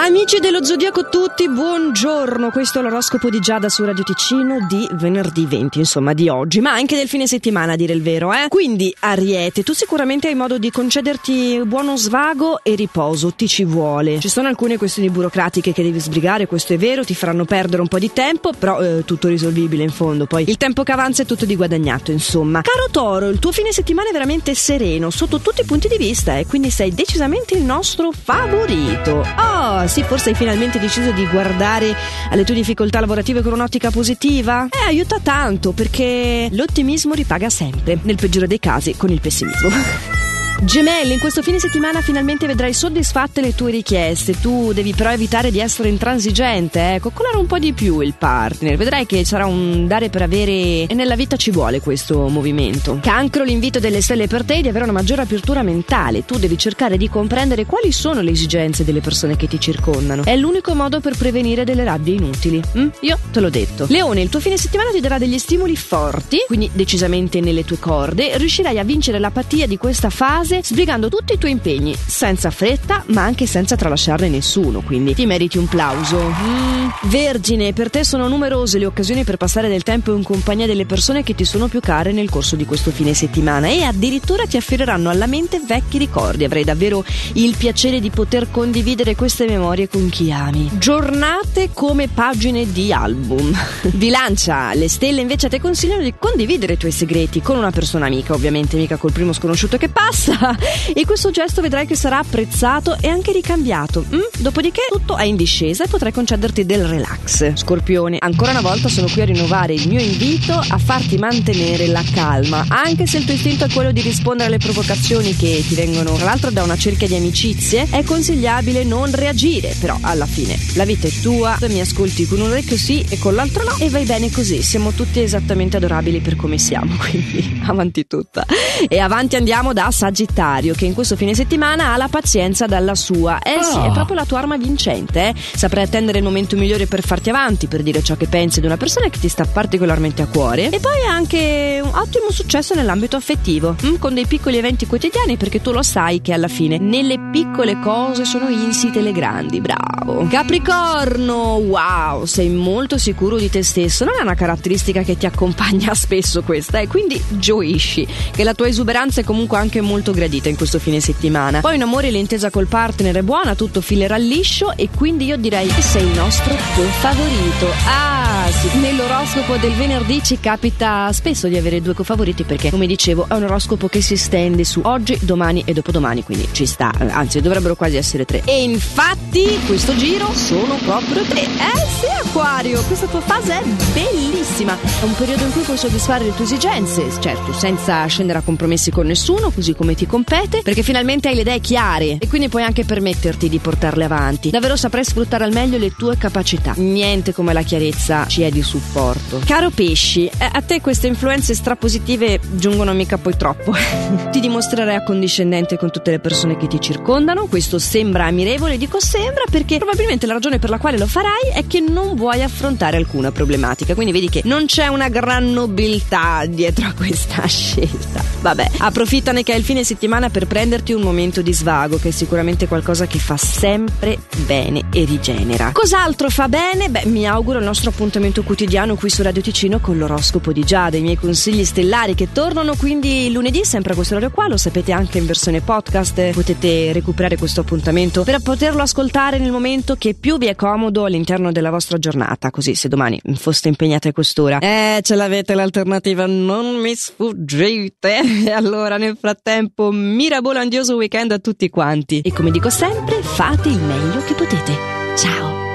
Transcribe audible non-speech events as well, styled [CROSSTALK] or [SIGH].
Amici dello Zodiaco tutti, buongiorno. Questo è l'oroscopo di Giada su Radio Ticino di venerdì 20, insomma, di oggi, ma anche del fine settimana, a dire il vero, eh. Quindi, Ariete, tu sicuramente hai modo di concederti buono svago e riposo, ti ci vuole. Ci sono alcune questioni burocratiche che devi sbrigare, questo è vero, ti faranno perdere un po' di tempo, però eh, tutto risolvibile in fondo. Poi il tempo che avanza è tutto di guadagnato, insomma. Caro Toro, il tuo fine settimana è veramente sereno sotto tutti i punti di vista e quindi sei decisamente il nostro favorito. Oh, sì, forse hai finalmente deciso di guardare alle tue difficoltà lavorative con un'ottica positiva? Eh, aiuta tanto perché l'ottimismo ripaga sempre, nel peggiore dei casi con il pessimismo. [LAUGHS] Gemelli, in questo fine settimana finalmente vedrai soddisfatte le tue richieste. Tu devi però evitare di essere intransigente, eh. coccolare un po' di più il partner. Vedrai che sarà un dare per avere e nella vita ci vuole questo movimento. Cancro, l'invito delle stelle per te è di avere una maggiore apertura mentale. Tu devi cercare di comprendere quali sono le esigenze delle persone che ti circondano. È l'unico modo per prevenire delle rabbie inutili. Mm? Io te l'ho detto. Leone, il tuo fine settimana ti darà degli stimoli forti, quindi decisamente nelle tue corde. Riuscirai a vincere l'apatia di questa fase fase sbrigando tutti i tuoi impegni, senza fretta ma anche senza tralasciarne nessuno, quindi ti meriti un plauso. Mm. Vergine, per te sono numerose le occasioni per passare del tempo in compagnia delle persone che ti sono più care nel corso di questo fine settimana e addirittura ti affireranno alla mente vecchi ricordi. Avrai davvero il piacere di poter condividere queste memorie con chi ami. Giornate come pagine di album. [LAUGHS] Bilancia, le stelle invece ti consigliano di condividere i tuoi segreti con una persona amica, ovviamente mica col primo sconosciuto che passa [LAUGHS] e questo gesto vedrai che sarà apprezzato e anche ricambiato. Mm? Dopodiché tutto è in discesa e potrai concederti del relax. Scorpione, ancora una volta sono qui a rinnovare il mio invito a farti mantenere la calma, anche se il tuo istinto è quello di rispondere alle provocazioni che ti vengono tra l'altro da una cerchia di amicizie, è consigliabile non reagire, però alla fine la vita è tua, mi ascolti con un orecchio sì e con l'altro no e vai bene così, siamo tutti esattamente adorabili per come siamo, [LAUGHS] quindi avanti tutta. E avanti andiamo da Sagittario Sagittario che in questo fine settimana ha la pazienza dalla sua. Eh oh. sì, è ah. proprio la tua arma vincente. Eh? Saprai attendere il momento migliore per farti avanti, per dire ciò che pensi di una persona che ti sta particolarmente a cuore. E poi anche un ottimo successo nell'ambito affettivo, hm? con dei piccoli eventi quotidiani perché tu lo sai che alla fine nelle piccole cose sono insite le grandi. Bravo. Capricorno, wow, sei molto sicuro di te stesso. Non è una caratteristica che ti accompagna [LAUGHS] spesso questa, e eh? quindi gioisci che la tua esuberanza è comunque anche molto gradita in questo fine settimana. Poi in amore l'intesa col partner è buona, tutto filerà liscio e quindi io direi che sei il nostro tuo favorito. Ah sì, nell'oroscopo del venerdì ci capita spesso di avere due cofavoriti perché come dicevo è un oroscopo che si stende su oggi, domani e dopodomani, quindi ci sta, anzi dovrebbero quasi essere tre. E infatti questo giro sono proprio tre. Eh sì, Acquario, questa tua fase è bellissima. È un periodo in cui puoi soddisfare le tue esigenze, certo, senza scendere a compromessi con nessuno, così come ti compete, perché finalmente hai le idee chiare e quindi puoi anche permetterti di portarle avanti. Davvero saprai sfruttare al meglio le tue capacità. Niente come la chiarezza ci è di supporto. Caro pesci, eh, a te queste influenze strapositive giungono mica poi troppo. [LAUGHS] ti dimostrerai accondiscendente con tutte le persone che ti circondano. Questo sembra ammirevole, dico sembra perché probabilmente la ragione per la quale lo farai è che non vuoi affrontare alcuna problematica. Quindi vedi che non c'è una gran nobiltà dietro a questa [LAUGHS] scelta. Vabbè, approfittane che è il fine settimana per prenderti un momento di svago, che è sicuramente qualcosa che fa sempre bene e rigenera. Cos'altro fa bene? Beh, mi auguro il nostro appuntamento quotidiano qui su Radio Ticino con l'oroscopo di Giada, i miei consigli stellari che tornano quindi lunedì, sempre a questo orario qua, lo sapete anche in versione podcast, potete recuperare questo appuntamento per poterlo ascoltare nel momento che più vi è comodo all'interno della vostra giornata, così se domani foste impegnate a quest'ora. Eh, ce l'avete l'alternativa, non mi sfuggite. E [LAUGHS] allora nel frattempo mirabolondioso weekend a tutti quanti. E come dico sempre, fate il meglio che potete. Ciao!